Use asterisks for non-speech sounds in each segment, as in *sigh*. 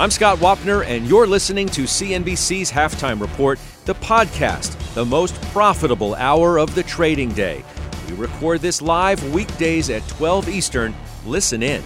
I'm Scott Wapner, and you're listening to CNBC's Halftime Report, the podcast, the most profitable hour of the trading day. We record this live weekdays at 12 Eastern. Listen in.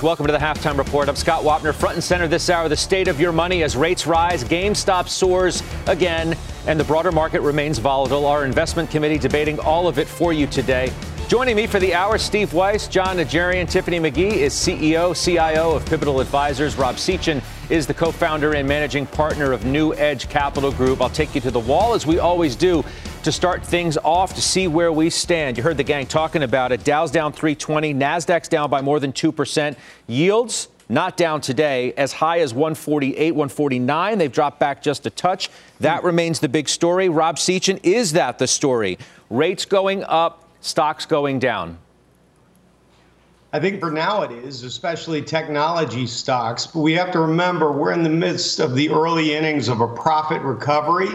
Welcome to the halftime report. I'm Scott Wapner, front and center this hour. The state of your money as rates rise, GameStop soars again, and the broader market remains volatile. Our investment committee debating all of it for you today. Joining me for the hour, Steve Weiss, Jon Najarian, Tiffany McGhee is CEO, CIO of Pivotal Advisors. Rob Sechan is the co-founder and managing partner of NewEdge Capital Group. I'll take you to the wall as we always do to start things off to see where we stand. You heard the gang talking about it. Dow's down 320, Nasdaq's down by more than 2%. Yields not down today, as high as 148, 149. They've dropped back just a touch. That remains the big story. Rob Sechan, is that the story? Rates going up, stocks going down? I think for now it is, especially technology stocks. But we have to remember we're in the midst of the early innings of a profit recovery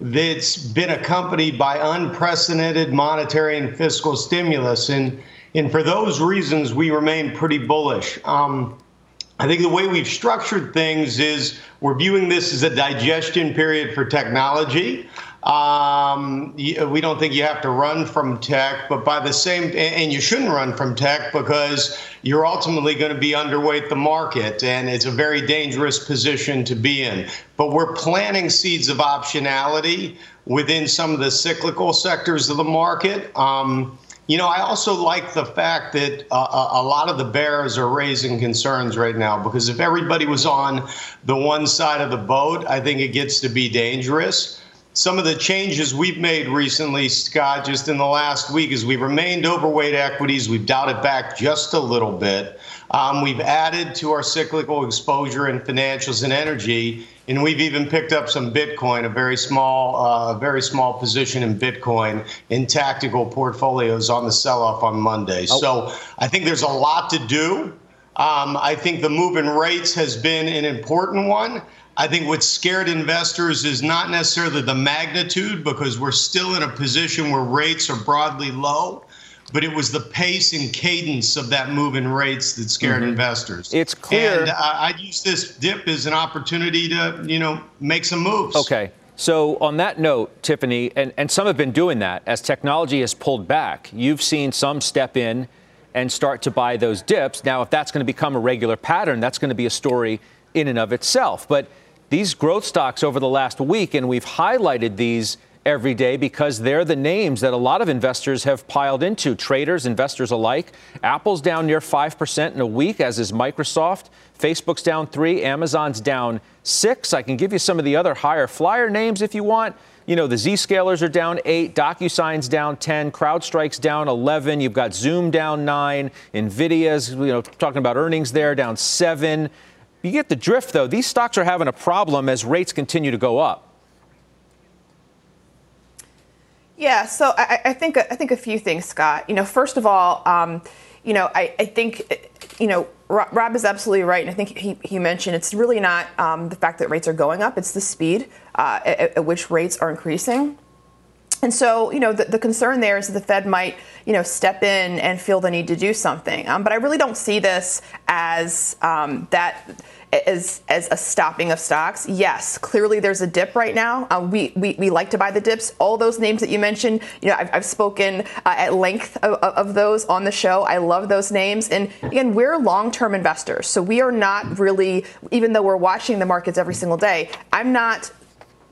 that's been accompanied by unprecedented monetary and fiscal stimulus. And, and for those reasons, we remain pretty bullish. Um, I think the way we've structured things is we're viewing this as a digestion period for technology. Um, we don't think you have to run from tech, but by the same, and you shouldn't run from tech because you're ultimately going to be underweight the market, and it's a very dangerous position to be in. But we're planting seeds of optionality within some of the cyclical sectors of the market. Um, you know, I also like the fact that uh, a lot of the bears are raising concerns right now because if everybody was on the one side of the boat, I think it gets to be dangerous some of the changes we've made recently, Scott, just in the last week, is we've remained overweight equities. We've dialed it back just a little bit. Um, we've added to our cyclical exposure in financials and energy, and we've even picked up some Bitcoin, a very small, uh, very small position in Bitcoin in tactical portfolios on the sell-off on Monday. Oh. So I think there's a lot to do. Um, I think the move in rates has been an important one. I think what scared investors is not necessarily the magnitude because we're still in a position where rates are broadly low, but it was the pace and cadence of that move in rates that scared mm-hmm. investors. It's clear. And uh, I'd use this dip as an opportunity to, you know, make some moves. Okay. So, on that note, Tiffany, and, and some have been doing that as technology has pulled back, you've seen some step in and start to buy those dips. Now, if that's going to become a regular pattern, that's going to be a story in and of itself. But these growth stocks over the last week, and we've highlighted these every day because they're the names that a lot of investors have piled into, traders, investors alike. Apple's down near 5% in a week, as is Microsoft. Facebook's down 3, Amazon's down 6. I can give you some of the other higher flyer names if you want. You know, the Zscalers are down 8, DocuSign's down 10, CrowdStrike's down 11, you've got Zoom down 9, Nvidia's, you know, talking about earnings there down 7. You get the drift, though. These stocks are having a problem as rates continue to go up. Yeah, so I, I think I think a few things, Scott. You know, first of all, um, you know, I, I think you know Rob is absolutely right, and I think he, he mentioned it's really not um, the fact that rates are going up; it's the speed uh, at, at, which rates are increasing. And so, you know, the, the, concern there is that the Fed might, you know, step in and feel the need to do something. Um, but I really don't see this as um, that as, as a stopping of stocks. Yes, clearly there's a dip right now. Uh, we, we, we like to buy the dips. All those names that you mentioned, you know, I've, I've spoken uh, at length of, of, those on the show. I love those names. And again, we're long-term investors. So we are not really, even though we're watching the markets every single day, I'm not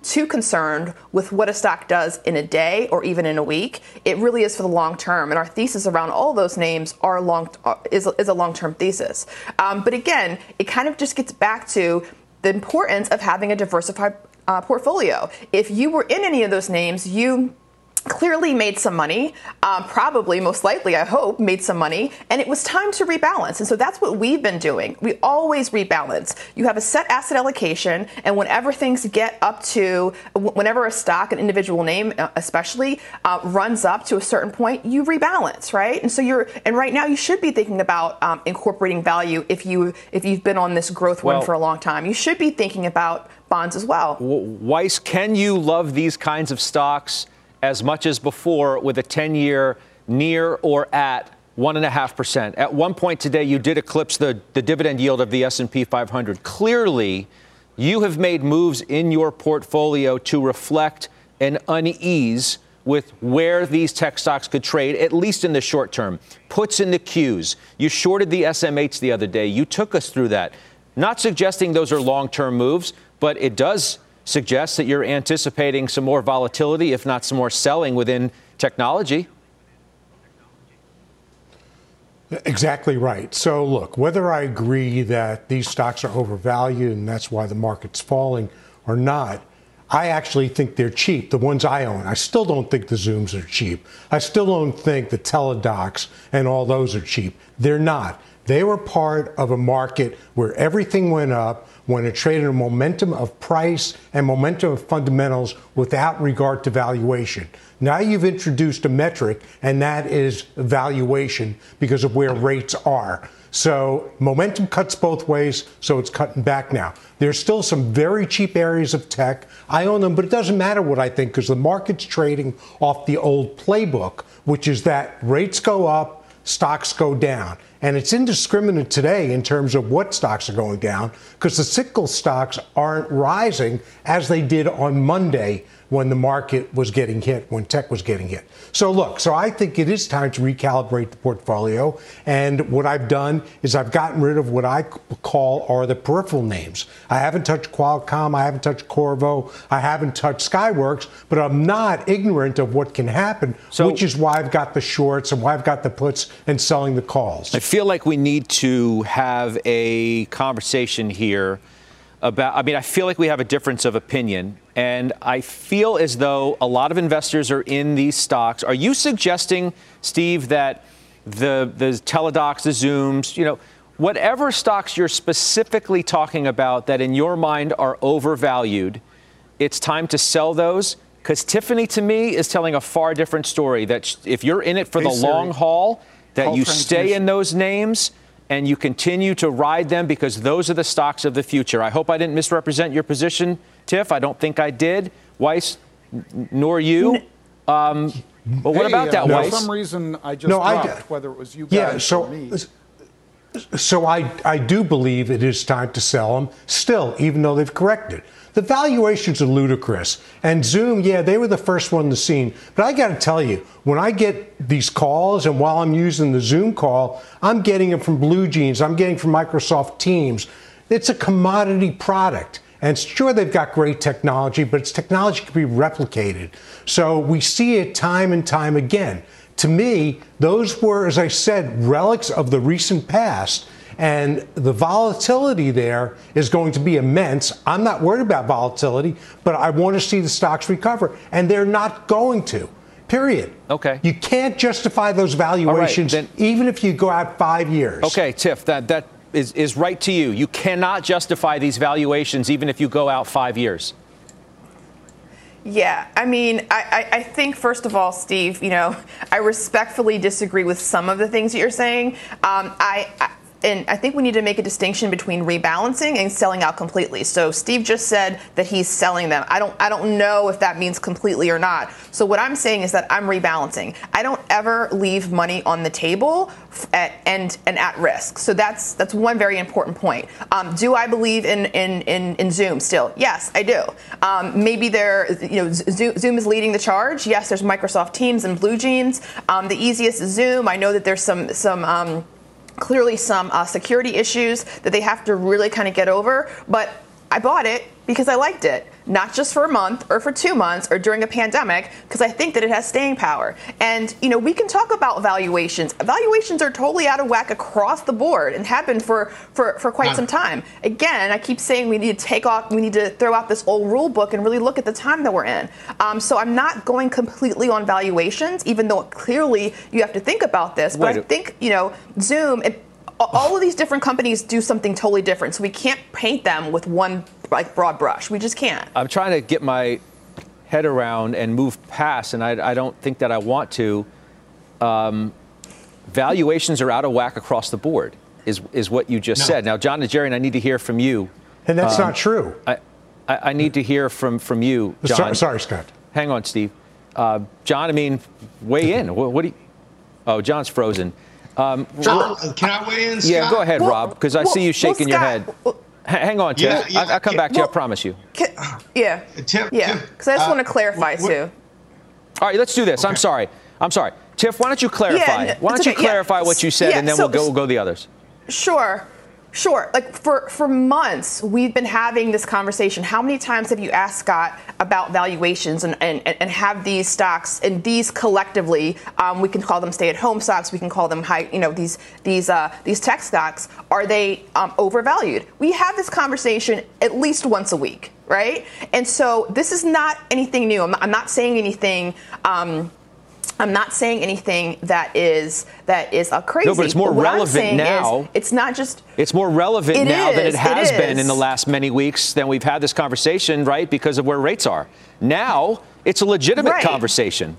too concerned with what a stock does in a day or even in a week. It really is for the long term, and our thesis around all those names are long uh, is, is a long term thesis. Um, but again, it kind of just gets back to the importance of having a diversified uh, portfolio. If you were in any of those names, you clearly made some money, um, probably, most likely, I hope, made some money, and it was time to rebalance. And so that's what we've been doing. We always rebalance. You have a set asset allocation, and whenever things get up to, whenever a stock, an individual name uh, especially, uh, runs up to a certain point, you rebalance, right? And so you're, and right now you should be thinking about um, incorporating value if you if you've been on this growth well, run for a long time. You should be thinking about bonds as well. Weiss, can you love these kinds of stocks? As much as before with a 10 year near or at 1.5%. At one point today, you did eclipse the, the dividend yield of the S&P 500. Clearly, you have made moves in your portfolio to reflect an unease with where these tech stocks could trade, at least in the short term. Puts in the Qs. You shorted the SMH the other day. You took us through that. Not suggesting those are long term moves, but it does suggests that you're anticipating some more volatility, if not some more selling within technology. Exactly right. So, look, whether I agree that these stocks are overvalued and that's why the market's falling or not, I actually think they're cheap, the ones I own. I still don't think the Zooms are cheap. I still don't think the Teladocs and all those are cheap. They're not. They were part of a market where everything went up when it traded a momentum of price and momentum of fundamentals without regard to valuation. Now you've introduced a metric, and that is valuation because of where rates are. So momentum cuts both ways, so it's cutting back now. There's still some very cheap areas of tech. I own them, but it doesn't matter what I think because the market's trading off the old playbook, which is that rates go up, stocks go down. And it's indiscriminate today in terms of what stocks are going down because the cyclical stocks aren't rising as they did on Monday when the market was getting hit, when tech was getting hit. So look, so I think it is time to recalibrate the portfolio. And what I've done is I've gotten rid of what I call are the peripheral names. I haven't touched Qualcomm, I haven't touched Qorvo, I haven't touched Skyworks, but I'm not ignorant of what can happen, so, which is why I've got the shorts and why I've got the puts and selling the calls. I feel like we need to have a conversation here about, I mean, I feel like we have a difference of opinion, and I feel as though a lot of investors are in these stocks. Are you suggesting, Steve, that the, the Teladocs, the Zooms, you know, whatever stocks you're specifically talking about that in your mind are overvalued, it's time to sell those? Because Tiffany, to me, is telling a far different story that if you're in it for hey, the Siri. long haul, that you stay in those names and you continue to ride them because those are the stocks of the future. I hope I didn't misrepresent your position, Tiff. I don't think I did. Weiss, nor you. Um, but what hey, about that, uh, Weiss? For some reason, I just no, dropped, I, whether it was you guys yeah, so, or me. So I, I do believe it is time to sell them still, even though they've corrected. The valuations are ludicrous. And Zoom, yeah, they were the first one to scene. But I got to tell you, when I get these calls and while I'm using the Zoom call, I'm getting them from BlueJeans, I'm getting from Microsoft Teams. It's a commodity product. And sure, they've got great technology, but its technology can be replicated. So we see it time and time again. To me, those were, as I said, relics of the recent past. And the volatility there is going to be immense. I'm not worried about volatility, but I want to see the stocks recover. And they're not going to. Period. Okay. You can't justify those valuations right, then, even if you go out five years. Okay, Tiff, that, that is, is right to you. You cannot justify these valuations even if you go out five years. Yeah, I mean, I, I, think first of all, Steve, you know, *laughs* I respectfully disagree with some of the things that you're saying. Um, I, I and I think we need to make a distinction between rebalancing and selling out completely. So Steve just said that he's selling them. I don't I don't know if that means completely or not. So what I'm saying is that I'm rebalancing. I don't ever leave money on the table at, and and at risk. So that's that's one very important point. Um, do I believe in, in in in Zoom still? Yes, I do. Um, maybe there you know Zoom, Zoom, is leading the charge. Yes, there's Microsoft Teams and BlueJeans. Um, the easiest is Zoom. I know that there's some some um, clearly some uh, security issues that they have to really kind of get over. But I bought it because I liked it. Not just for a month or for two months or during a pandemic, because I think that it has staying power. And, you know, we can talk about valuations. Valuations are totally out of whack across the board and have been for, for, for quite some time. Again, I keep saying we need to take off, we need to throw out this old rule book and really look at the time that we're in. Um, so I'm not going completely on valuations, even though clearly you have to think about this. But Wait. I think, you know, Zoom, it, all of these different companies do something totally different. So we can't paint them with one like broad brush. We just can't. I'm trying to get my head around and move past, and I, I don't think that I want to. Um, valuations are out of whack across the board, is is what you just no. said. Now, Jon Najarian, I need to hear from you. And that's um, not true. I, I, I, need to hear from from you, Jon. Sorry, sorry Scott. Hang on, Steve. Uh, Jon, I mean, weigh in. What, what do you? Oh, Jon's frozen. Um, Jon, can I weigh in? Scott? Yeah, go ahead, well, Rob, because I well, see you shaking well, your head. Hang on, Tiff. Yeah, yeah, I'll, I'll, come back to you. I promise you. yeah. Tim, yeah. Because I just uh, want to clarify too. All right, let's do this. Okay. I'm sorry. I'm sorry. Tiff, why don't you clarify? Yeah, why don't you clarify what you said, and then so, we'll go we'll go the others. Sure. Sure. Like for, for months, we've been having this conversation. How many times have you asked Scott about valuations and, and, and have these stocks and these collectively, um, we can call them stay-at-home stocks, we can call them high, you know, these these uh, these tech stocks, are they um, overvalued? We have this conversation at least once a week, right? And so this is not anything new. I'm not, I'm not saying anything. Um, I'm not saying anything that is that is a crazy. No, but it's more but relevant now. it's not just. It's more relevant it now is, than it has it been in the last many weeks. Than we've had this conversation, right? Because of where rates are. Now it's a legitimate right. conversation.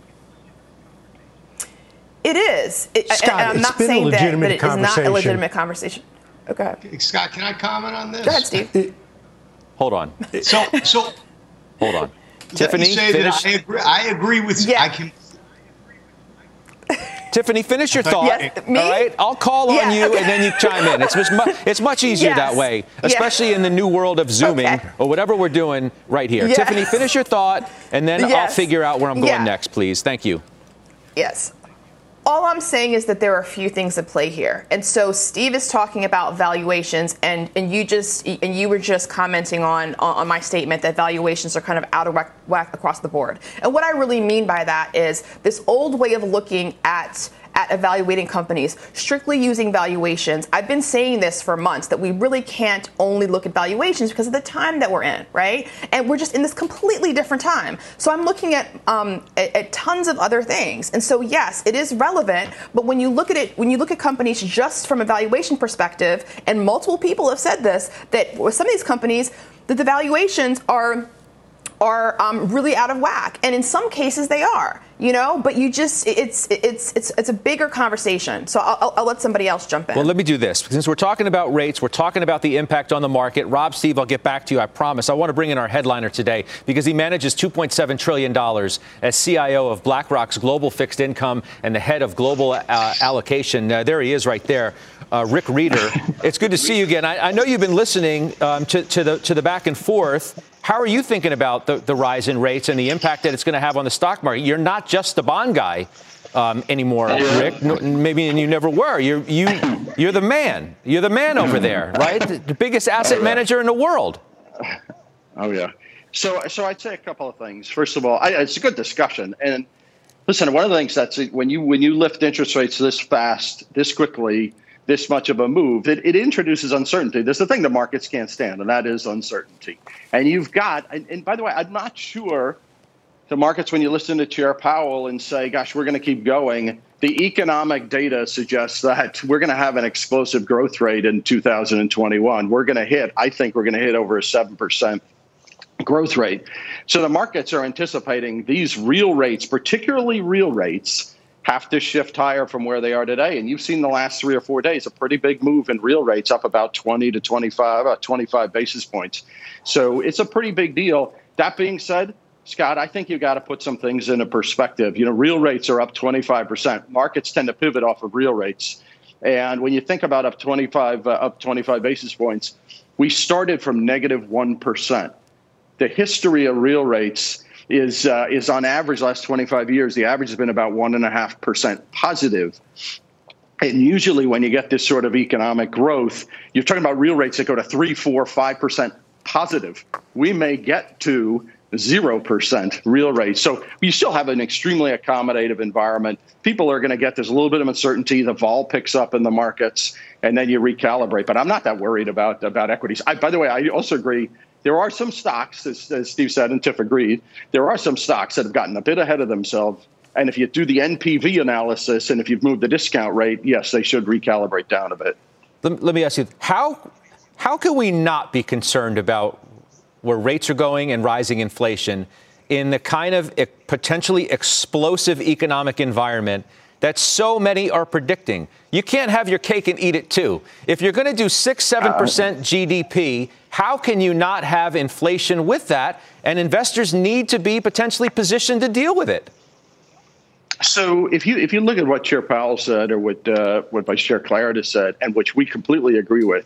It is. It, Scott, I'm not saying that, but it is not a legitimate conversation. Okay. Scott, can I comment on this? Go ahead, Steve. Hold on. So, so. hold on. Tiffany, finish. I agree, I agree with. Yeah. I can Tiffany, finish your thought. Yes, me? All right, I'll call on you okay. and then you chime in. It's much, it's much *laughs* easier yes. that way, especially yes. in the new world of zooming okay. or whatever we're doing right here. Tiffany, finish your thought, and then I'll figure out where I'm going yeah. next, please. Thank you. Yes all I'm saying is that there are a few things at play here. And so Steve is talking about valuations and, and you just and you were just commenting on, on my statement that valuations are kind of out of whack, whack across the board. And what I really mean by that is this old way of looking at at evaluating companies, strictly using valuations. I've been saying this for months that we really can't only look at valuations because of the time that we're in, right? And we're just in this completely different time. So I'm looking at, um, at, at tons of other things. And so yes, it is relevant, but when you look at it, when you look at companies just from a valuation perspective, and multiple people have said this, that with some of these companies, that the valuations are are um, really out of whack, and in some cases they are. You know, but you just it's it's it's it's a bigger conversation. So I'll, I'll, I'll, let somebody else jump in. Well, let me do this since we're talking about rates, we're talking about the impact on the market. Rob, Steve, I'll get back to you. I promise. I want to bring in our headliner today because he manages 2.7 trillion dollars as CIO of BlackRock's Global Fixed Income and the head of Global uh, Allocation. Uh, there he is, right there. Uh, Rick Rieder. it's good to see you again. I, I know you've been listening um, to, to, the to the back and forth. How are you thinking about the, the rise in rates and the impact that it's going to have on the stock market? You're not just the bond guy um, anymore, Rick. No, maybe you never were. You're you you're the man. You're the man over there, right? The biggest asset manager in the world. Oh yeah. So so I'd say a couple of things. First of all, I, it's a good discussion, and listen. One of the things that's when you when you lift interest rates this fast, this quickly, this much of a move, it, it introduces uncertainty. There's the thing the markets can't stand, and that is uncertainty. And you've got, and, and by the way, I'm not sure the markets, when you listen to Chair Powell and say, gosh, we're going to keep going, the economic data suggests that we're going to have an explosive growth rate in 2021. We're going to hit, I think we're going to hit over a 7% growth rate. So the markets are anticipating these real rates, particularly real rates, have to shift higher from where they are today. And you've seen the last three or four days a pretty big move in real rates up about 20 to 25, about 25 basis points. So it's a pretty big deal. That being said, Scott, I think you've got to put some things into perspective. You know, real rates are up 25%. Markets tend to pivot off of real rates. And when you think about up 25, uh, up 25 basis points, we started from negative 1. The history of real rates is uh, is on average last 25 years the average has been about one and a half percent positive and usually when you get this sort of economic growth you're talking about real rates that go to three four five percent positive. We may get to 0% real rate. So you still have an extremely accommodative environment. People are going to get a little bit of uncertainty. The vol picks up in the markets, and then you recalibrate. But I'm not that worried about, about equities. I, by the way, I also agree there are some stocks, as, as Steve said, and Tiff agreed, there are some stocks that have gotten a bit ahead of themselves. And if you do the NPV analysis and if you've moved the discount rate, yes, they should recalibrate down a bit. Let, let me ask you how how can we not be concerned about where rates are going and rising inflation in the kind of potentially explosive economic environment that so many are predicting. You can't have your cake and eat it too. If you're going to do 6 7% uh, GDP, how can you not have inflation with that? And investors need to be potentially positioned to deal with it. So if you if you look at what Chair Powell said or what uh, what Vice Chair Clarida said, and which we completely agree with,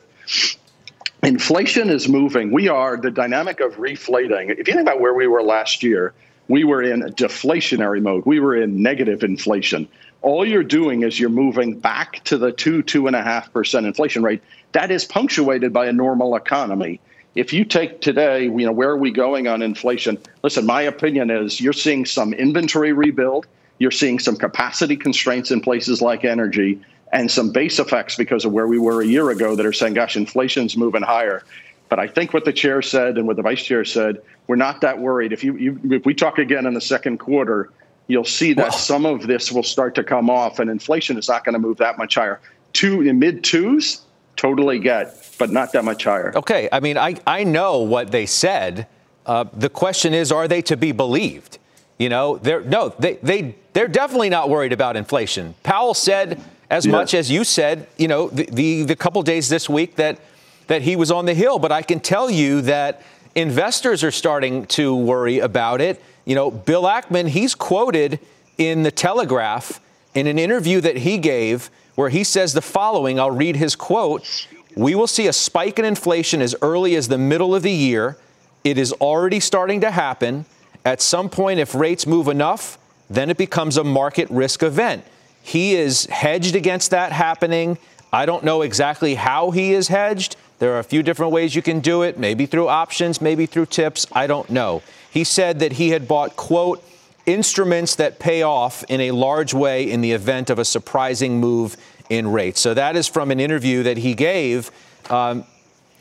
inflation is moving. We are the dynamic of reflating. If you think about where we were last year, we were in deflationary mode. We were in negative inflation. All you're doing is you're moving back to the two, two and a half percent inflation rate. That is punctuated by a normal economy. If you take today, you know, where are we going on inflation? Listen, my opinion is you're seeing some inventory rebuild. You're seeing some capacity constraints in places like energy and some base effects because of where we were a year ago that are saying, gosh, inflation's moving higher. But I think what the chair said and what the vice chair said, we're not that worried. If you, you if we talk again in the second quarter, you'll see that well, some of this will start to come off, and inflation is not going to move that much higher. Two in mid twos, totally get, but not that much higher. Okay, I mean, I I know what they said. Uh, the question is, are they to be believed? You know, they're no, they they they're definitely not worried about inflation. Powell said as yes. much as you said, you know, the, the, the couple days this week that, that he was on the Hill. But I can tell you that investors are starting to worry about it. You know, Bill Ackman, he's quoted in the Telegraph in an interview that he gave where he says the following I'll read his quote We will see a spike in inflation as early as the middle of the year. It is already starting to happen. At some point, if rates move enough, then it becomes a market risk event. He is hedged against that happening. I don't know exactly how he is hedged. There are a few different ways you can do it, maybe through options, maybe through tips. I don't know. He said that he had bought, quote, instruments that pay off in a large way in the event of a surprising move in rates. So that is from an interview that he gave. Um,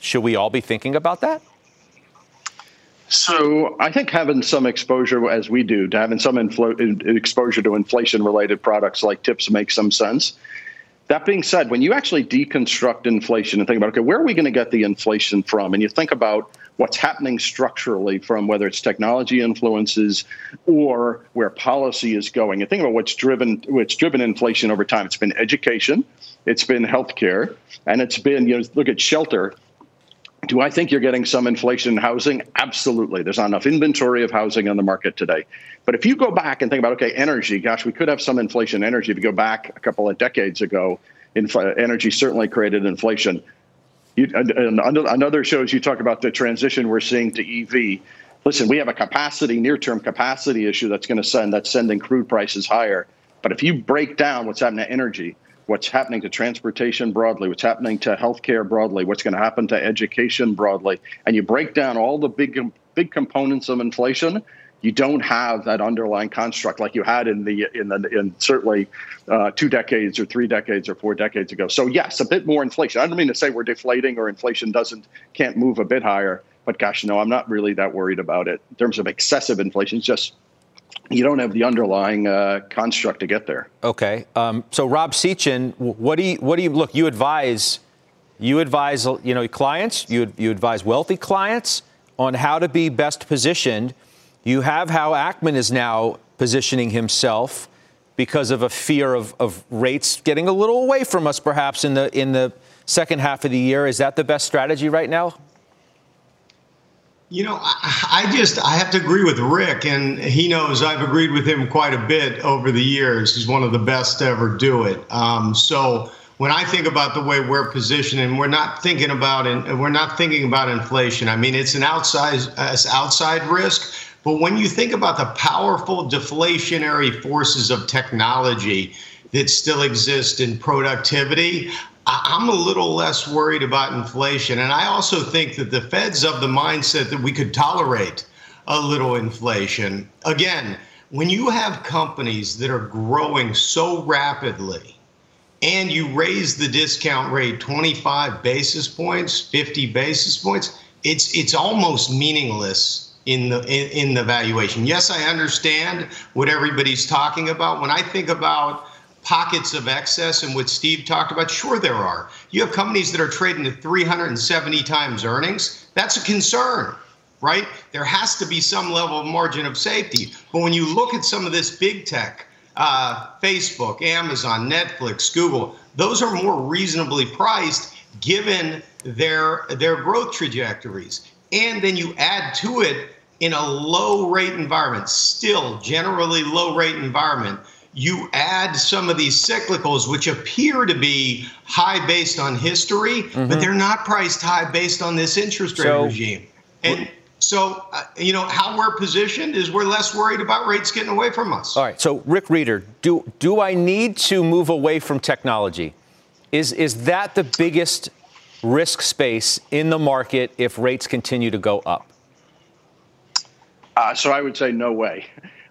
should we all be thinking about that? So I think having some exposure, as we do, to having some inflo- exposure to inflation-related products like tips makes some sense. That being said, when you actually deconstruct inflation and think about, okay, where are we going to get the inflation from? And you think about what's happening structurally from whether it's technology influences or where policy is going. And think about what's driven what's driven inflation over time. It's been education, it's been healthcare, and it's been, you know, look at shelter do I think you're getting some inflation in housing? Absolutely. There's not enough inventory of housing on the market today. But if you go back and think about, okay, energy, gosh, we could have some inflation in energy. If you go back a couple of decades ago, energy certainly created inflation. You, another shows you talk about the transition we're seeing to EV. Listen, we have a capacity, near-term capacity issue that's going to send that's sending crude prices higher. But if you break down what's happening to energy, what's happening to transportation broadly, what's happening to healthcare broadly, what's going to happen to education broadly, and you break down all the big big components of inflation, you don't have that underlying construct like you had in the in the in certainly uh, two decades or three decades or four decades ago. So yes, a bit more inflation. I don't mean to say we're deflating or inflation doesn't can't move a bit higher, but gosh, no, I'm not really that worried about it in terms of excessive inflation. It's just you don't have the underlying uh, construct to get there. Okay. Um, so Rob Sechan, what do you what do you look? You advise you advise you know clients you you advise wealthy clients on how to be best positioned. You have how Ackman is now positioning himself because of a fear of, of rates getting a little away from us, perhaps in the in the second half of the year. Is that the best strategy right now? You know, I, I, just I have to agree with Rick, and he knows I've agreed with him quite a bit over the years. He's one of the best to ever do it. Um, so when I think about the way we're positioned, and we're not thinking about and we're not thinking about inflation. I mean, it's an outside uh, outside risk, but when you think about the powerful deflationary forces of technology that still exist in productivity, I'm a little less worried about inflation. And I also think that the Fed's of the mindset that we could tolerate a little inflation. Again, when you have companies that are growing so rapidly and you raise the discount rate 25 basis points, 50 basis points, it's it's almost meaningless in the in, in the valuation. Yes, I understand what everybody's talking about. When I think about pockets of excess and what Steve talked about? Sure, there are. You have companies that are trading at 370 times earnings. That's a concern, right? There has to be some level of margin of safety. But when you look at some of this big tech, uh, Facebook, Amazon, Netflix, Google, those are more reasonably priced given their their growth trajectories. And then you add to it in a low rate environment, still generally low rate environment, you add some of these cyclicals, which appear to be high based on history, mm-hmm. but they're not priced high based on this interest rate so, regime. And so, uh, you know, how we're positioned is we're less worried about rates getting away from us. All right. So, Rick Rieder, do do I need to move away from technology? Is is that the biggest risk space in the market if rates continue to go up? Uh, so I would say no way.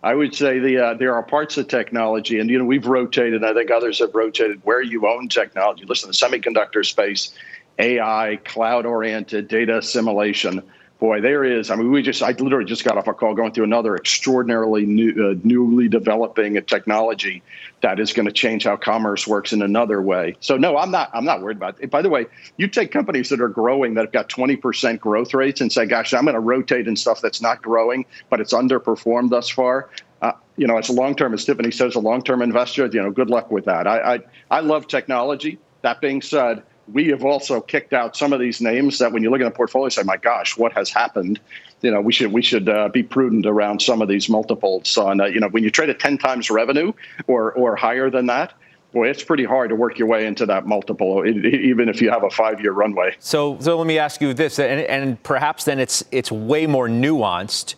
I would say the uh, there are parts of technology, and you know we've rotated. I think others have rotated where you own technology. Listen, the semiconductor space, AI, cloud-oriented data assimilation. Boy, there is. I mean, we just I literally just got off a call going through another extraordinarily new, uh, newly developing technology that is going to change how commerce works in another way. So no, I'm not. I'm not worried about it. By the way, you take companies that are growing that have got 20% growth rates and say, "Gosh, I'm going to rotate in stuff that's not growing, but it's underperformed thus far." Uh, you know, as a long term, as Tiffany says, a long term investor, you know, good luck with that. I, I I love technology. That being said, we have also kicked out some of these names that when you look at the portfolio, say, my gosh, what has happened? You know, we should we should uh, be prudent around some of these multiples. On uh, you know, when you trade at ten times revenue or or higher than that, boy, it's pretty hard to work your way into that multiple, even if you have a five-year runway. So, so let me ask you this, and, and perhaps then it's it's way more nuanced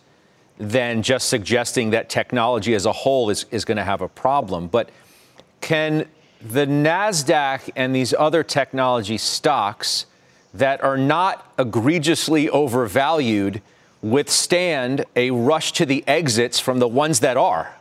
than just suggesting that technology as a whole is is going to have a problem. But can the NASDAQ and these other technology stocks that are not egregiously overvalued withstand a rush to the exits from the ones that are?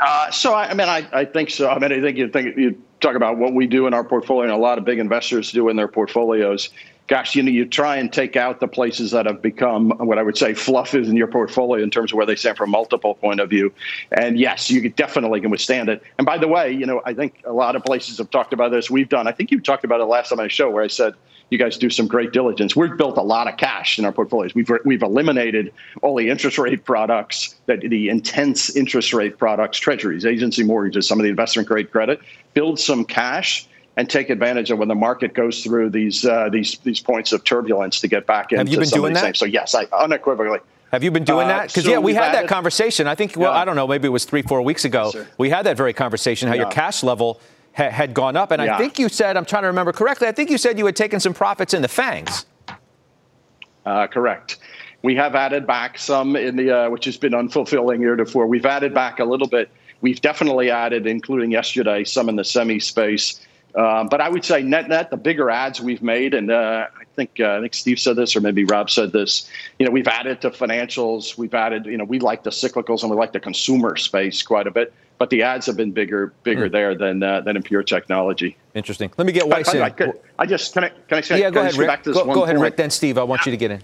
Uh, so, I, I mean, I, I, think so. I mean, I think you think you talk about what we do in our portfolio, and a lot of big investors do in their portfolios gosh, you know, you try and take out the places that have become what I would say fluff is in your portfolio in terms of where they stand from multiple point of view. And yes, you definitely can withstand it. And by the way, you know, I think a lot of places have talked about this. We've done, I think you talked about it last time on the show where I said, you guys do some great diligence. We've built a lot of cash in our portfolios. We've we've eliminated all the interest rate products, that the intense interest rate products, treasuries, agency mortgages, some of the investment grade credit. Build some cash and take advantage of when the market goes through these uh, these these points of turbulence to get back into Have you been doing that? So yes, I unequivocally. Have you been doing uh, that? Because so yeah, we had that conversation. I think well, yeah. I don't know, maybe it was three, four weeks ago. Yes, we had that very conversation. How yeah. your cash level ha- had gone up, and yeah. I think you said, I'm trying to remember correctly. I think you said you had taken some profits in the FANGs. Uh, correct. We have added back some in the uh, which has been unfulfilling heretofore. We've added back a little bit. We've definitely added, including yesterday, some in the semi space. Uh, but I would say net net the bigger adds we've made, and uh, I think uh, I think Steve said this, or maybe Rob said this. You know, we've added to financials. We've added. You know, we like the cyclicals and we like the consumer space quite a bit. But the adds have been bigger bigger mm. there than uh, than in pure technology. Interesting. Let me get Weiss in. I, I, I, just can I can I say yeah go ahead Rick. Go, go ahead Rick. Then Steve, I want you to get in.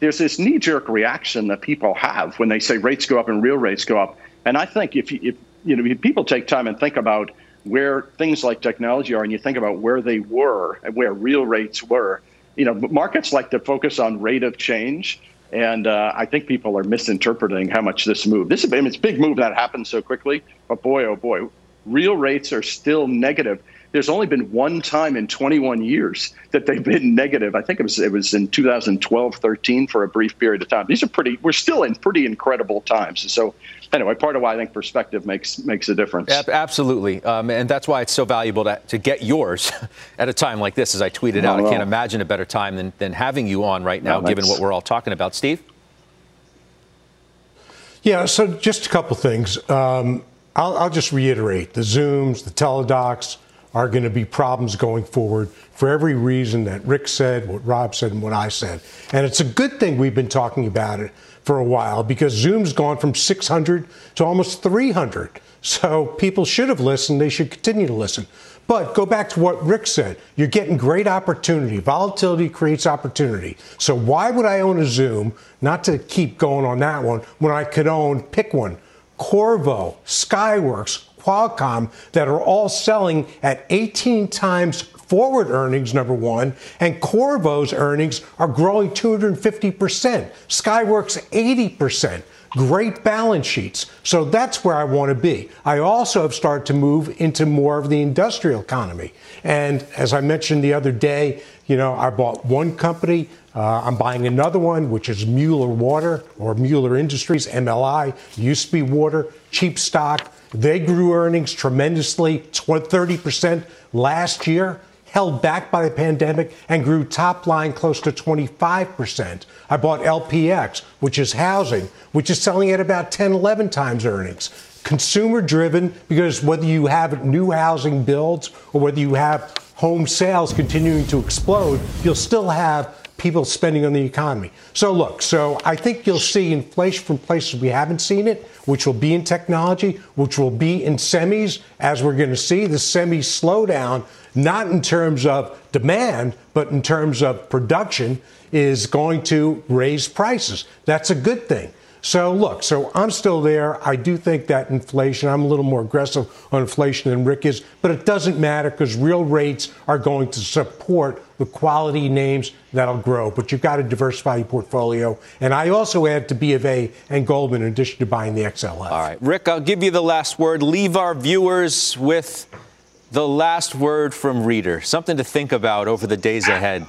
There's this knee jerk reaction that people have when they say rates go up and real rates go up, and I think if if you know if people take time and think about where things like technology are and you think about where they were and where real rates were, you know, markets like to focus on rate of change. And uh, I think people are misinterpreting how much this move. This is I mean, it's a big move that happened so quickly, but boy, oh boy, real rates are still negative. There's only been one time in 21 years that they've been negative. I think it was it was in 2012, 13 for a brief period of time. These are pretty. We're still in pretty incredible times. So anyway, part of why I think perspective makes makes a difference. Absolutely, um, and that's why it's so valuable to, to get yours *laughs* at a time like this. As I tweeted out, I can't imagine a better time than, than having you on right now, no, given what we're all talking about. Steve. Yeah, so just a couple things. Um, I'll, I'll just reiterate the Zooms, the Teladocs are going to be problems going forward for every reason that Rick said, what Rob said, and what I said. And it's a good thing we've been talking about it for a while because Zoom's gone from 600 to almost 300. So people should have listened. They should continue to listen. But go back to what Rick said. You're getting great opportunity. Volatility creates opportunity. So why would I own a Zoom? Not to keep going on that one when I could own, pick one, Qorvo, Skyworks, Qualcomm that are all selling at 18 times forward earnings, number one, and Qorvo's earnings are growing 250%, Skyworks 80%. Great balance sheets. So that's where I want to be. I also have started to move into more of the industrial economy. And as I mentioned the other day, you know, I bought one company. Uh, I'm buying another one, which is Mueller Water or Mueller Industries, MLI, used to be water, cheap stock. They grew earnings tremendously, 30% last year, held back by the pandemic, and grew top line close to 25%. I bought LPX, which is housing, which is selling at about 10, 11 times earnings. Consumer driven, because whether you have new housing builds or whether you have home sales continuing to explode, you'll still have people spending on the economy. So look, so I think you'll see inflation from places we haven't seen it, which will be in technology, which will be in semis, as we're going to see the semi slowdown, not in terms of demand, but in terms of production, is going to raise prices. That's a good thing. So look, so I'm still there. I do think that inflation, I'm a little more aggressive on inflation than Rick is, but it doesn't matter because real rates are going to support the quality names that'll grow. But you've got to diversify your portfolio. And I also add to B of A and Goldman in addition to buying the XLF. All right, Rick, I'll give you the last word. Leave our viewers with the last word from Rieder, something to think about over the days ahead.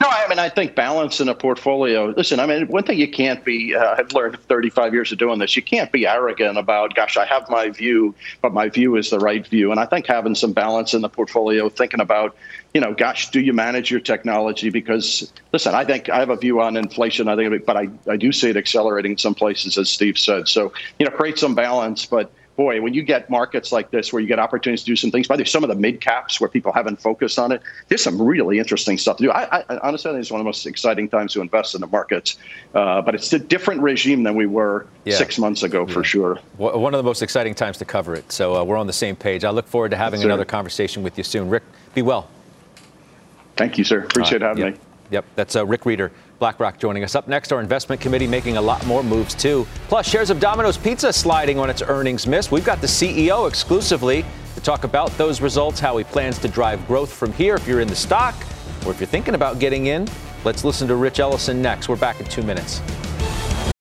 No, I mean, I think balance in a portfolio. Listen, I mean, one thing you can't be, uh, I've learned 35 years of doing this, you can't be arrogant about, gosh, I have my view, but my view is the right view. And I think having some balance in the portfolio, thinking about, you know, gosh, do you manage your technology? Because, listen, I think I have a view on inflation, I think, but I, I do see it accelerating in some places, as Steve said. So, you know, create some balance, but boy, when you get markets like this where you get opportunities to do some things, by the way, some of the mid caps where people haven't focused on it, there's some really interesting stuff to do. I, I honestly I think it's one of the most exciting times to invest in the markets, uh, but it's a different regime than we were yeah. six months ago yeah. for sure. One of the most exciting times to cover it. So uh, we're on the same page. I look forward to having yes, another conversation with you soon. Rick, be well. Thank you, sir. Appreciate having yep. me. Yep, that's uh, Rick Rieder. BlackRock joining us. Up next, our investment committee making a lot more moves too. Plus, shares of Domino's Pizza sliding on its earnings miss. We've got the CEO exclusively to talk about those results, how he plans to drive growth from here if you're in the stock, or if you're thinking about getting in. Let's listen to Ritch Allison next. We're back in two minutes.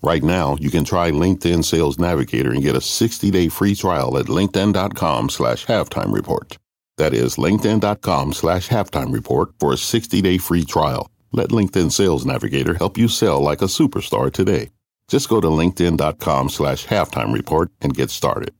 Right now, you can try LinkedIn Sales Navigator and get a 60-day free trial at linkedin.com slash halftime report. That is linkedin.com slash halftime report for a 60-day free trial. Let LinkedIn Sales Navigator help you sell like a superstar today. Just go to linkedin.com slash halftime report and get started.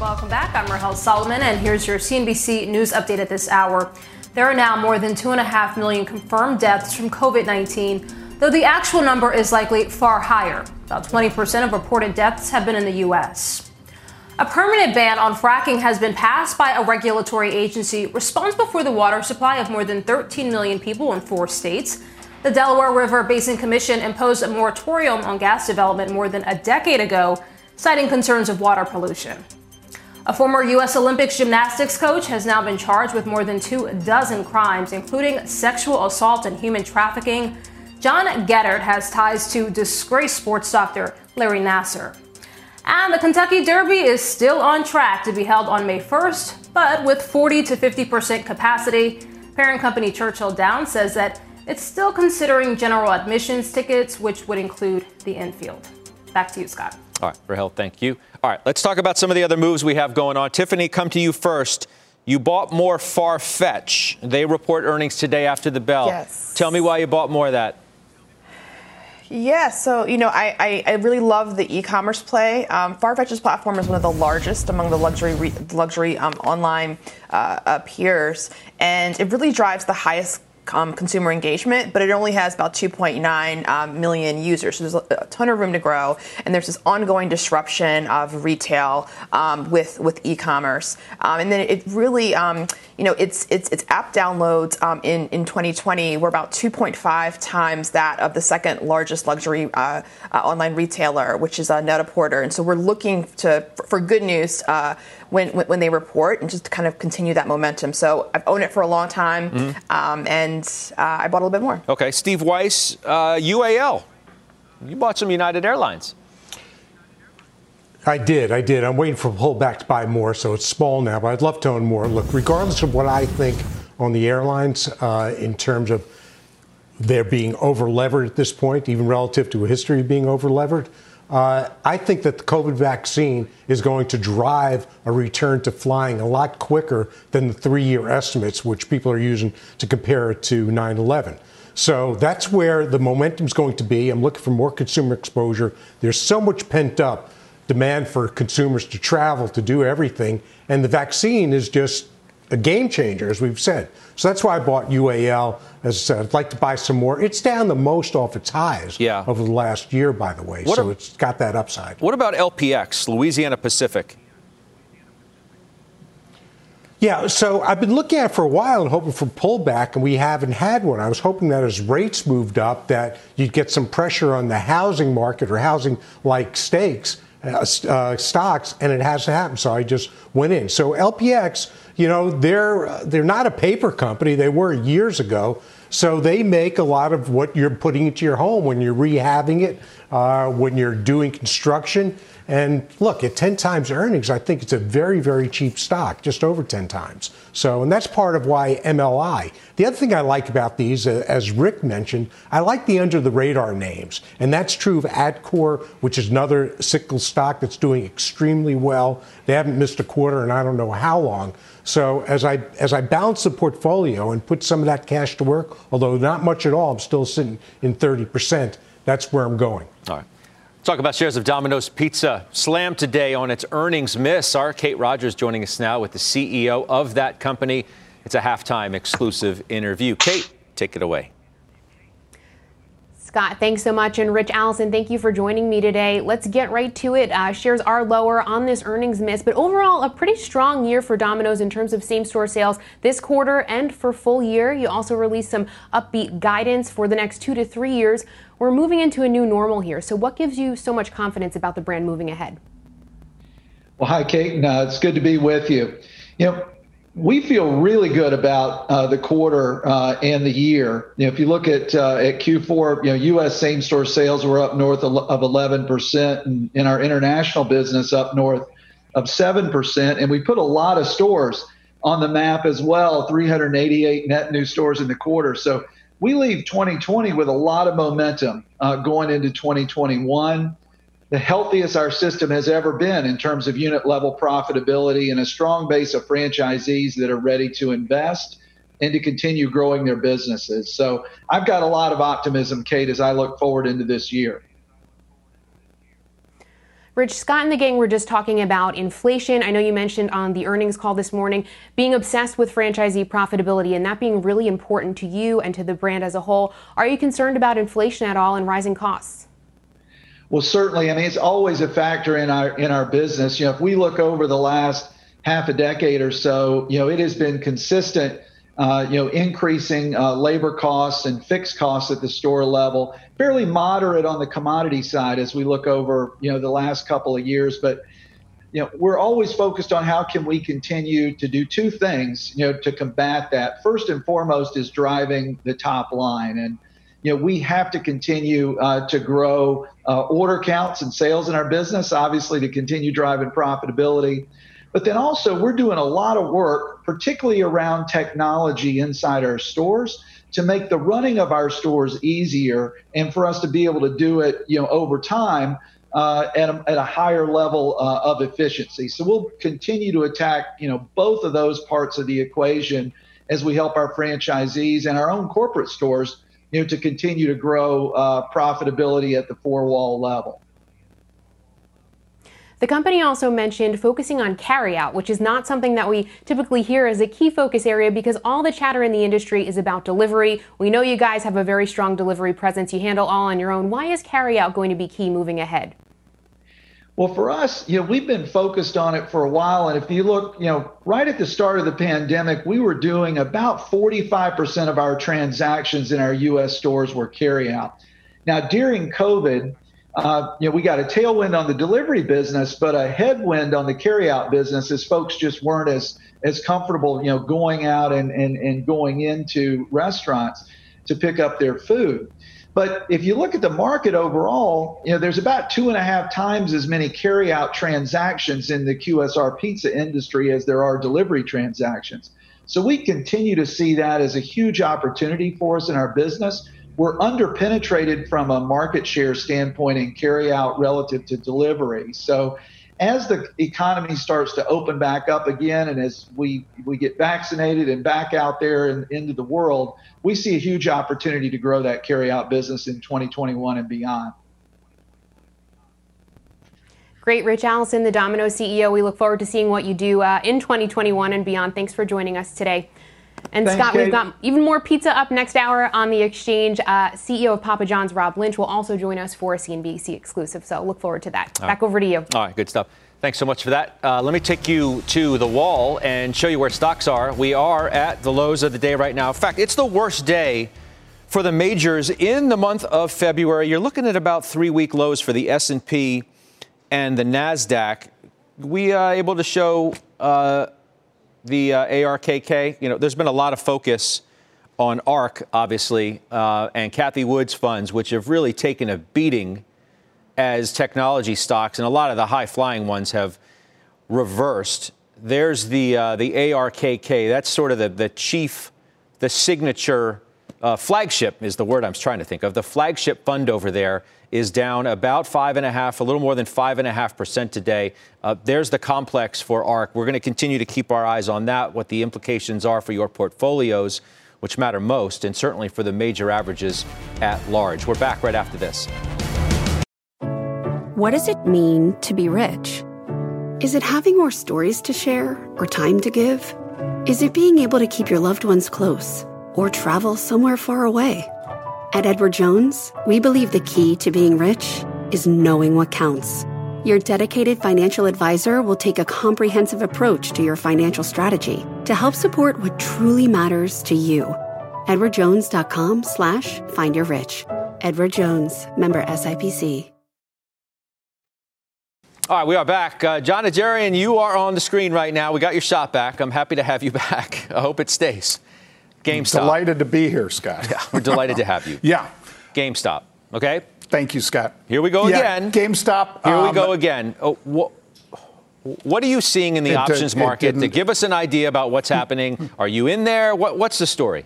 Welcome back. I'm Rahel Solomon, and here's your CNBC News update at this hour. There are now more than 2.5 million confirmed deaths from COVID 19 though the actual number is likely far higher. About 20% of reported deaths have been in the U.S. A permanent ban on fracking has been passed by a regulatory agency responsible for the water supply of more than 13 million people in four states. The Delaware River Basin Commission imposed a moratorium on gas development more than a decade ago, citing concerns of water pollution. A former U.S. Olympics gymnastics coach has now been charged with more than two dozen crimes, including sexual assault and human trafficking. John Geddert has ties to disgraced sports doctor Larry Nassar. And the Kentucky Derby is still on track to be held on May 1st, but with 40 to 50% capacity. Parent company Churchill Downs says that it's still considering general admissions tickets, which would include the infield. Back to you, Scott. All right, Rahel, thank you. All right, let's talk about some of the other moves we have going on. Tiffany, come to you first. You bought more Farfetch. They report earnings today after the bell. Yes. Tell me why you bought more of that. Yeah, so you know, I, I, I really love the e-commerce play. Um, Farfetch's platform is one of the largest among the luxury re- luxury um, online uh, uh, peers, and it really drives the highest um, consumer engagement, but it only has about 2.9 um, million users. So there's a, a, ton of room to grow, and there's this ongoing disruption of retail um, with with e-commerce. Um, and then it really, um, you know, its its its app downloads um, in in 2020 were about 2.5 times that of the second largest luxury uh, uh, online retailer, which is uh, Net-a-Porter. And so we're looking to for, for good news uh, when, when they report and just kind of continue that momentum. So I've owned it for a long time, mm-hmm. and and uh, I bought a little bit more. Okay, Steve Weiss, uh, UAL. You bought some United Airlines. I did, I did. I'm waiting for a pullback to buy more, so it's small now, but I'd love to own more. Look, regardless of what I think on the airlines uh, in terms of they're being over levered at this point, even relative to a history of being over levered, uh, I think that the COVID vaccine is going to drive a return to flying a lot quicker than the three year estimates, which people are using to compare it to 9 11. So that's where the momentum is going to be. I'm looking for more consumer exposure. There's so much pent up demand for consumers to travel, to do everything. And the vaccine is just a game changer, as we've said. So that's why I bought UAL. As I said, I'd like to buy some more. It's down the most off its highs yeah. over the last year, by the way. What so a, it's got that upside. What about LPX, Louisiana Pacific? Yeah, so I've been looking at it for a while and hoping for pullback, and we haven't had one. I was hoping that as rates moved up, that you'd get some pressure on the housing market or housing-like stakes, uh, uh, stocks, and it hasn't happened. So I just went in. So LPX you know, they're they're not a paper company. They were years ago. So they make a lot of what you're putting into your home when you're rehabbing it, uh, when you're doing construction. And look, at 10 times earnings, I think it's a very, very cheap stock, just over 10 times. So, and that's part of why MLI. The other thing I like about these, uh, as Rick mentioned, I like the under the radar names. And that's true of Atkore, which is another cyclical stock that's doing extremely well. They haven't missed a quarter in I don't know how long. So as I as I balance the portfolio and put some of that cash to work, although not much at all, I'm still sitting in 30%. That's where I'm going. All right. Talk about shares of Domino's Pizza slammed today on its earnings miss. Our Kate Rogers joining us now with the CEO of that company. It's a halftime exclusive interview. Kate, take it away. Scott, thanks so much. And Ritch Allison, thank you for joining me today. Let's get right to it. Uh, shares are lower on this earnings miss, but overall, a pretty strong year for Domino's in terms of same store sales this quarter and for full year. You also released some upbeat guidance for the next two to three years. We're moving into a new normal here. So, what gives you so much confidence about the brand moving ahead? Well, hi, Kate. It's good to be with you. You know, we feel really good about uh, the quarter uh, and the year. You know, if you look at uh, at Q4, you know, U.S. same store sales were up north of 11 percent, and in our international business up north of seven percent. And we put a lot of stores on the map as well, 388 net new stores in the quarter. So we leave 2020 with a lot of momentum uh, going into 2021. The healthiest our system has ever been in terms of unit level profitability and a strong base of franchisees that are ready to invest and to continue growing their businesses. So I've got a lot of optimism, Kate, as I look forward into this year. Ritch, Scott and the gang were just talking about inflation. I know you mentioned on the earnings call this morning being obsessed with franchisee profitability and that being really important to you and to the brand as a whole. Are you concerned about inflation at all and rising costs? Well, certainly. I mean, it's always a factor in our in our business. You know, if we look over the last half a decade or so, you know, it has been consistent uh, you know, increasing uh, labor costs and fixed costs at the store level, fairly moderate on the commodity side as we look over, you know, the last couple of years. But you know, we're always focused on how can we continue to do two things, you know, to combat that. First and foremost is driving the top line. And, you know, we have to continue uh, to grow uh, order counts and sales in our business, obviously, to continue driving profitability. But then also, we're doing a lot of work, particularly around technology inside our stores to make the running of our stores easier and for us to be able to do it you know over time uh, at, a, at a higher level uh, of efficiency. So we'll continue to attack, you know, both of those parts of the equation as we help our franchisees and our own corporate stores, you know, to continue to grow uh, profitability at the four-wall level. The company also mentioned focusing on carryout, which is not something that we typically hear as a key focus area because all the chatter in the industry is about delivery. We know you guys have a very strong delivery presence. You handle all on your own. Why is carryout going to be key moving ahead? Well, for us, you know, we've been focused on it for a while. And if you look, you know, right at the start of the pandemic, we were doing about 45% of our transactions in our US stores were carryout. Now, during COVID, uh, you know, we got a tailwind on the delivery business, but a headwind on the carryout business as folks just weren't as as comfortable, you know, going out and, and, and going into restaurants to pick up their food. But if you look at the market overall, you know, there's about two and a half times as many carryout transactions in the QSR pizza industry as there are delivery transactions. So we continue to see that as a huge opportunity for us in our business. We're underpenetrated from a market share standpoint in carryout relative to delivery. So as the economy starts to open back up again and as we, we get vaccinated and back out there and into the world, we see a huge opportunity to grow that carryout business in 2021 and beyond. Great. Ritch Allison, the Domino's CEO. We look forward to seeing what you do uh, in 2021 and beyond. Thanks for joining us today. And Thanks, Scott, Kate. we've got even more pizza up next hour on the exchange. Uh, CEO of Papa John's, Rob Lynch, will also join us for a CNBC exclusive. So look forward to that. All Back right. over to you. All right, good stuff. Thanks so much for that. Uh, let me take you to the wall and show you where stocks are. We are at the lows of the day right now. In fact, it's the worst day for the majors in the month of February. You're looking at about three-week lows for the S&P and the Nasdaq. We are able to show uh, the uh, ARKK. You know, there's been a lot of focus on ARK, obviously, uh, and Cathie Wood's funds, which have really taken a beating as technology stocks, and a lot of the high flying ones have reversed. There's the uh, the ARKK. That's sort of the, the chief, the signature uh, flagship is the word I'm trying to think of. The flagship fund over there is down about five and a half, a little more than five and a half percent today. Uh, there's the complex for ARK. We're going to continue to keep our eyes on that, what the implications are for your portfolios, which matter most, and certainly for the major averages at large. We're back right after this. What does it mean to be rich? Is it having more stories to share or time to give? Is it being able to keep your loved ones close or travel somewhere far away? At Edward Jones, we believe the key to being rich is knowing what counts. Your dedicated financial advisor will take a comprehensive approach to your financial strategy to help support what truly matters to you. EdwardJones.com slash find your rich. Edward Jones, member SIPC. All right, we are back. Uh, Jon Najarian, you are on the screen right now. We got your shot back. I'm happy to have you *laughs* back. I hope it stays. GameStop. Delighted to be here, Scott. Yeah, we're delighted to have you. *laughs* yeah. GameStop. Okay. Thank you, Scott. Here we go Yeah, again. GameStop. Here we um, go again. Oh, what, what are you seeing in the did- options it market to give us an idea about what's happening? Are you in there? What, what's the story?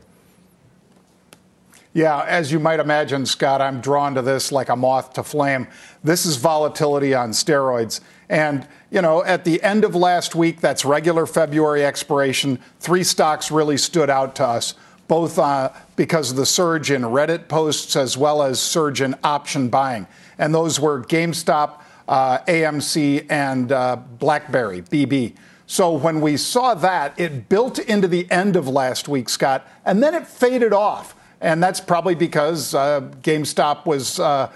Yeah, as you might imagine, Scott, I'm drawn to this like a moth to flame. This is volatility on steroids. And, you know, at the end of last week, that's regular February expiration, three stocks really stood out to us, both uh, because of the surge in Reddit posts as well as surge in option buying. And those were GameStop, uh, AMC, and uh, BlackBerry, BB. So when we saw that, it built into the end of last week, Scott, and then it faded off. And that's probably because uh, GameStop was uh,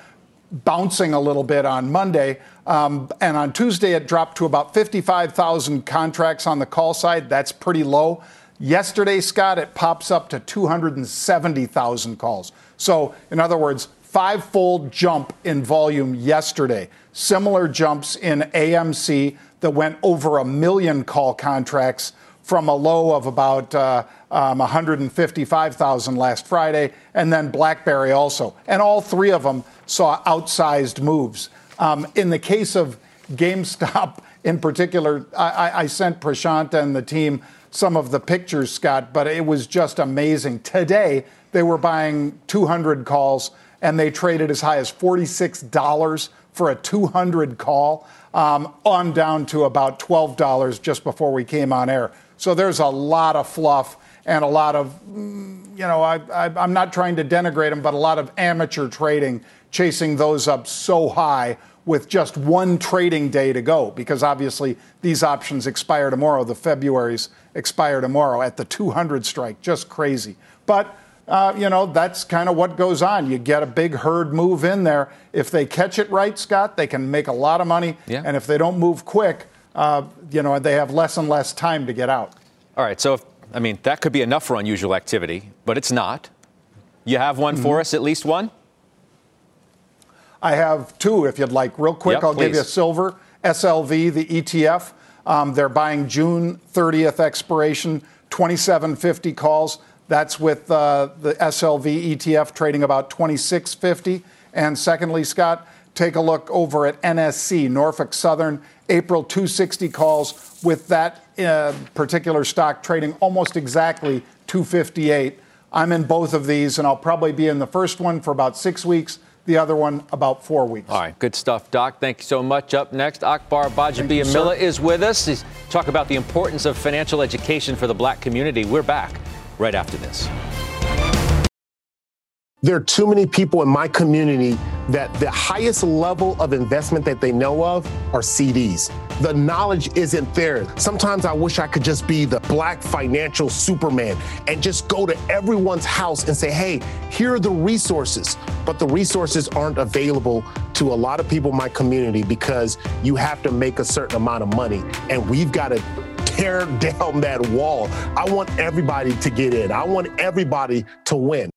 bouncing a little bit on Monday. Um, and on Tuesday, it dropped to about 55,000 contracts on the call side. That's pretty low. Yesterday, Scott, it pops up to 270,000 calls. So, in other words, five-fold jump in volume yesterday. Similar jumps in AMC that went over a million call contracts from a low of about uh, um, 155,000 last Friday, and then BlackBerry also. And all three of them saw outsized moves. Um, in the case of GameStop *laughs* in particular, I, I sent Prashant and the team some of the pictures, Scott, but it was just amazing. Today, they were buying 200 calls and they traded as high as $46 for a 200 call, um, on down to about $12 just before we came on air. So there's a lot of fluff and a lot of, you know, I, I, I'm not trying to denigrate them, but a lot of amateur trading chasing those up so high with just one trading day to go because obviously these options expire tomorrow. The February's expire tomorrow at the 200 strike. Just crazy. But uh, you know, that's kind of what goes on. You get a big herd move in there. If they catch it right, Scott, they can make a lot of money. Yeah. And if they don't move quick, uh, you know, they have less and less time to get out. All right. So, if, I mean, that could be enough for unusual activity, but it's not. You have one mm-hmm. for us, at least one? I have two, if you'd like. Real quick, yep, I'll please. give you silver, SLV, the ETF. Um, they're buying June 30th expiration, 2750 calls. That's with uh, the SLV ETF trading about 2650. And secondly, Scott, take a look over at NSC, Norfolk Southern, April 260 calls with that uh, particular stock trading almost exactly 258. I'm in both of these, and I'll probably be in the first one for about six weeks the other one about four weeks. All right, good stuff, Doc. Thank you so much. Up next, Akbar Gbajabiamila is with us. He's talk about the importance of financial education for the black community. We're back right after this. There are too many people in my community that the highest level of investment that they know of are CDs. The knowledge isn't there. Sometimes I wish I could just be the black financial superman and just go to everyone's house and say, hey, here are the resources. But the resources aren't available to a lot of people in my community because you have to make a certain amount of money. And we've got to tear *laughs* down that wall. I want everybody to get in. I want everybody to win.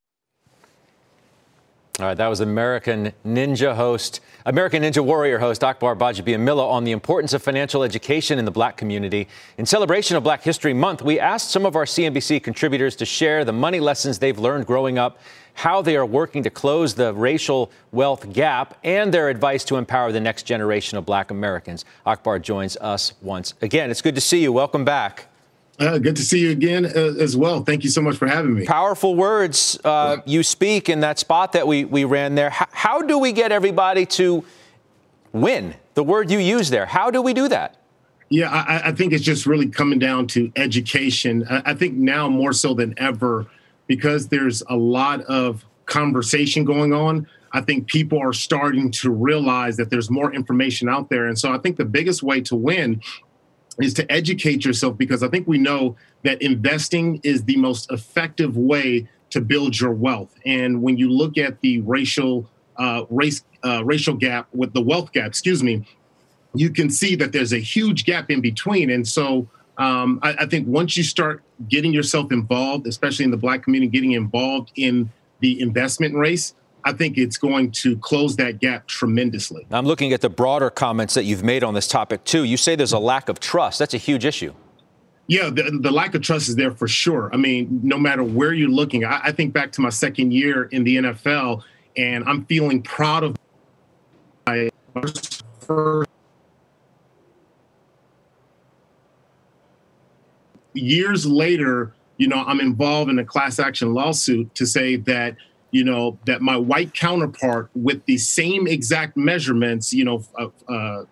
All right, that was American Ninja host, American Ninja Warrior host Akbar Gbajabiamila on the importance of financial education in the black community. In celebration of Black History Month, we asked some of our CNBC contributors to share the money lessons they've learned growing up, how they are working to close the racial wealth gap, and their advice to empower the next generation of black Americans. Akbar joins us once again. It's good to see you. Welcome back. Uh, good to see you again uh, as well. Thank you so much for having me. Powerful words uh, you speak in that spot that we, we ran there. H- how do we get everybody to win? The word you use there. How do we do that? Yeah, I, I think it's just really coming down to education. I, I think now more so than ever, because there's a lot of conversation going on. I think people are starting to realize that there's more information out there. And so I think the biggest way to win is to educate yourself because I think we know that investing is the most effective way to build your wealth. And when you look at the racial uh, race uh, racial gap with the wealth gap, excuse me, you can see that there's a huge gap in between. And so um, I, I think once you start getting yourself involved, especially in the Black community, getting involved in the investment race, I think it's going to close that gap tremendously. I'm looking at the broader comments that you've made on this topic, too. You say there's a lack of trust. That's a huge issue. Yeah, the, the lack of trust is there for sure. I mean, no matter where you're looking, I, I think back to my second year in the NFL, and I'm feeling proud of my first years later, you know, I'm involved in a class action lawsuit to say that you know, that my white counterpart with the same exact measurements, you know, uh, uh,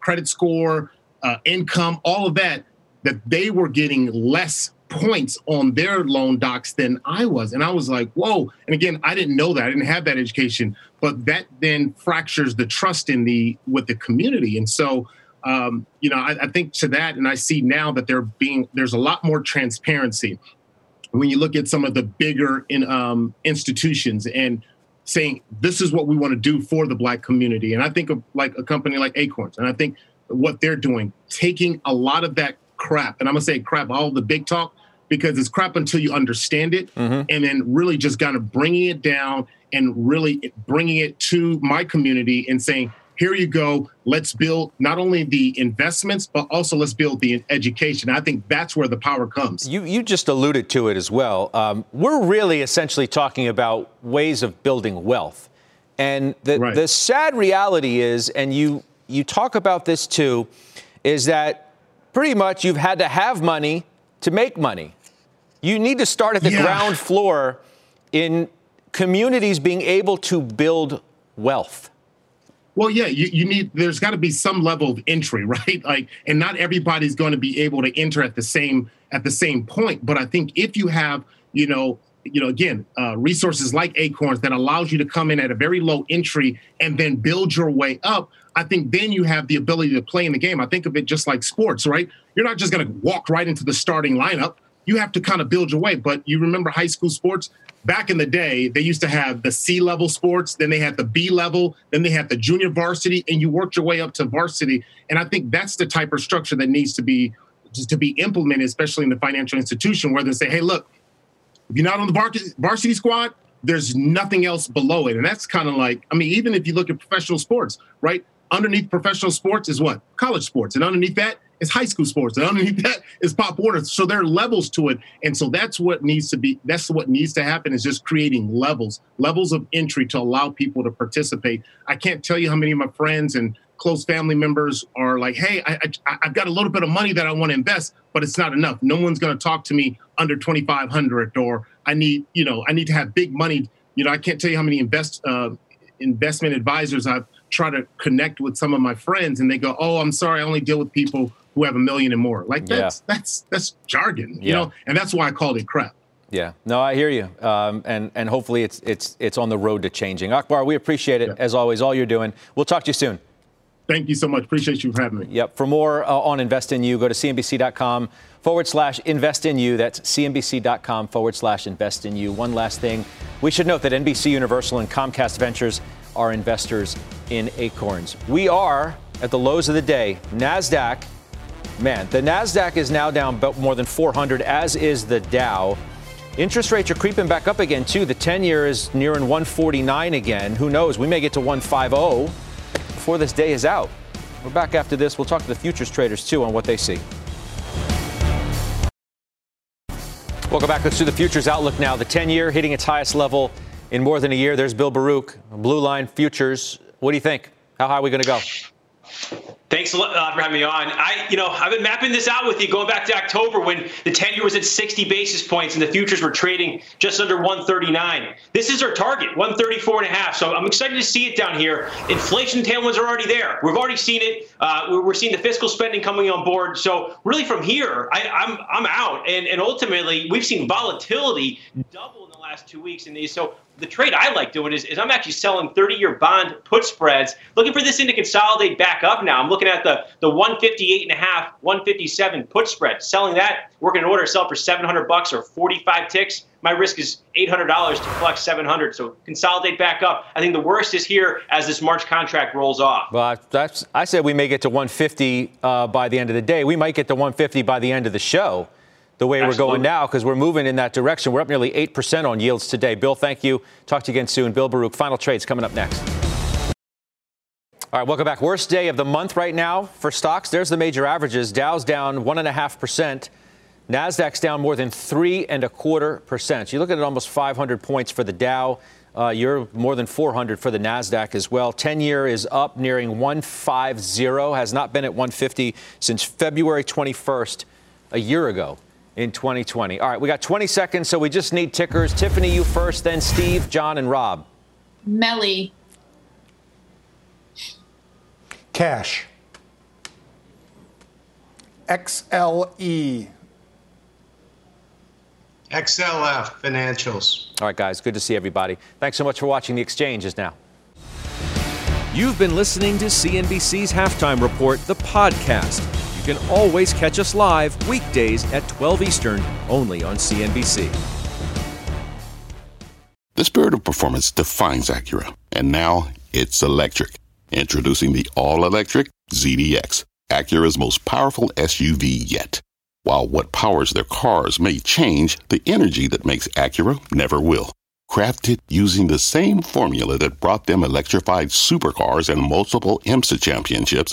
credit score, uh, income, all of that, that they were getting less points on their loan docs than I was. And I was like, whoa. And again, I didn't know that. I didn't have that education, but that then fractures the trust in the with the community. And so um, you know, I, I think to that, and I see now that there being there's a lot more transparency when you look at some of the bigger in, um, institutions and saying this is what we want to do for the black community and i think of like a company like acorns and i think what they're doing taking a lot of that crap and i'm going to say crap all the big talk because it's crap until you understand it, mm-hmm. and then really just kind of bringing it down and really bringing it to my community and saying, here you go. Let's build not only the investments, but also let's build the education. I think that's where the power comes. You, you just alluded to it as well. Um, we're really essentially talking about ways of building wealth. And the, right. the sad reality is, and you, you talk about this too, is that pretty much you've had to have money to make money. You need to start at the yeah. ground floor in communities being able to build wealth. Well, yeah, you, you need there's got to be some level of entry, *laughs* right? Like, and not everybody's going to be able to enter at the same at the same point. But I think if you have, you know, you know, again, uh, resources like Acorns that allows you to come in at a very low entry and then build your way up. I think then you have the ability to play in the game. I think of it just like sports, right? You're not just going to walk right into the starting lineup. You have to kind of build your way. But you remember high school sports? back in the day, they used to have the C level sports, then they had the B level, then they had the junior varsity, and you worked your way up to varsity. And I think that's the type of structure that needs to be to be implemented, especially in the financial institution, where they say, "Hey, look, if you're not on the varsity squad, there's nothing else below it." And that's kind of like, I mean, even if you look at professional sports, right? Underneath professional sports is what college sports, and underneath that it's high school sports. And underneath *laughs* that is Pop Warner. So there are levels to it. And so that's what needs to be, that's what needs to happen is just creating levels, levels of entry to allow people to participate. I can't tell you how many of my friends and close family members are like, hey, I, I, have got a little bit of money that I want to invest, but it's not enough. No one's going to talk to me under 2,500 or I need, you know, I need to have big money. You know, I can't tell you how many invest, uh, investment advisors I've tried to connect with some of my friends and they go, oh, I'm sorry, I only deal with people who have a million and more. Like that's yeah. that's that's jargon, you yeah. know, and that's why I called it crap. Yeah, no, I hear you, um, and and hopefully it's it's it's on the road to changing. Akbar, we appreciate it yeah. as always. All you're doing. We'll talk to you soon. Thank you so much. Appreciate you having me. Yep. For more uh, on Invest in You, go to cnbc.com forward slash invest in you. That's cnbc.com forward slash invest in you. One last thing. We should note that NBC Universal and Comcast Ventures are investors in Acorns. We are at the lows of the day. NASDAQ Man, the NASDAQ is now down about more than 400, as is the Dow. Interest rates are creeping back up again, too. The 10 year is nearing 149 again. Who knows? We may get to 150 before this day is out. We're back after this. We'll talk to the futures traders, too, on what they see. Welcome back. Let's do the futures outlook now. The 10 year hitting its highest level in more than a year. There's Bill Baruch, Blue Line Futures. What do you think? How high are we going to go? Thanks a lot for having me on. I, you know, I've been mapping this out with you going back to October when the 10 year was at 60 basis points and the futures were trading just under 139. This is our target, 134 and a half. So I'm excited to see it down here. Inflation tailwinds are already there. We've already seen it. Uh, we're seeing the fiscal spending coming on board. So really from here, I, I'm I'm out. And and ultimately, we've seen volatility double in the last two weeks in these. So the trade I like doing is, is I'm actually selling 30-year bond put spreads, looking for this thing to consolidate back up now. I'm looking at the the 158 and a half, 157 put spread. Selling that, working an order, sell for 700 bucks or 45 ticks. My risk is $800 to collect 700. So consolidate back up. I think the worst is here as this March contract rolls off. Well, I said we may get to 150 uh, by the end of the day. We might get to 150 by the end of the show the way Absolutely. we're going now because we're moving in that direction. We're up nearly 8% on yields today. Bill, thank you. Talk to you again soon. Bill Baruch, final trades coming up next. All right, welcome back. Worst day of the month right now for stocks. There's the major averages. Dow's down one and a half percent. Nasdaq's down more than three and a quarter percent. You look at it, almost 500 points for the Dow. Uh, you're more than 400 for the Nasdaq as well. 10 year is up, nearing 150. Has not been at 150 since February 21st, a year ago in 2020. All right, we got 20 seconds, so we just need tickers. Tiffany, you first, then Steve, Jon, and Rob. Melly. Cash. XLE. XLF Financials. All right, guys, good to see everybody. Thanks so much for watching. The exchange is now. You've been listening to CNBC's Halftime Report, the podcast can always catch us live weekdays at 12 Eastern, only on CNBC. The spirit of performance defines Acura, and now it's electric. Introducing the all electric ZDX, Acura's most powerful SUV yet. While what powers their cars may change, the energy that makes Acura never will. Crafted using the same formula that brought them electrified supercars and multiple IMSA championships,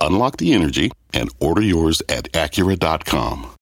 Unlock the energy and order yours at Acura.com.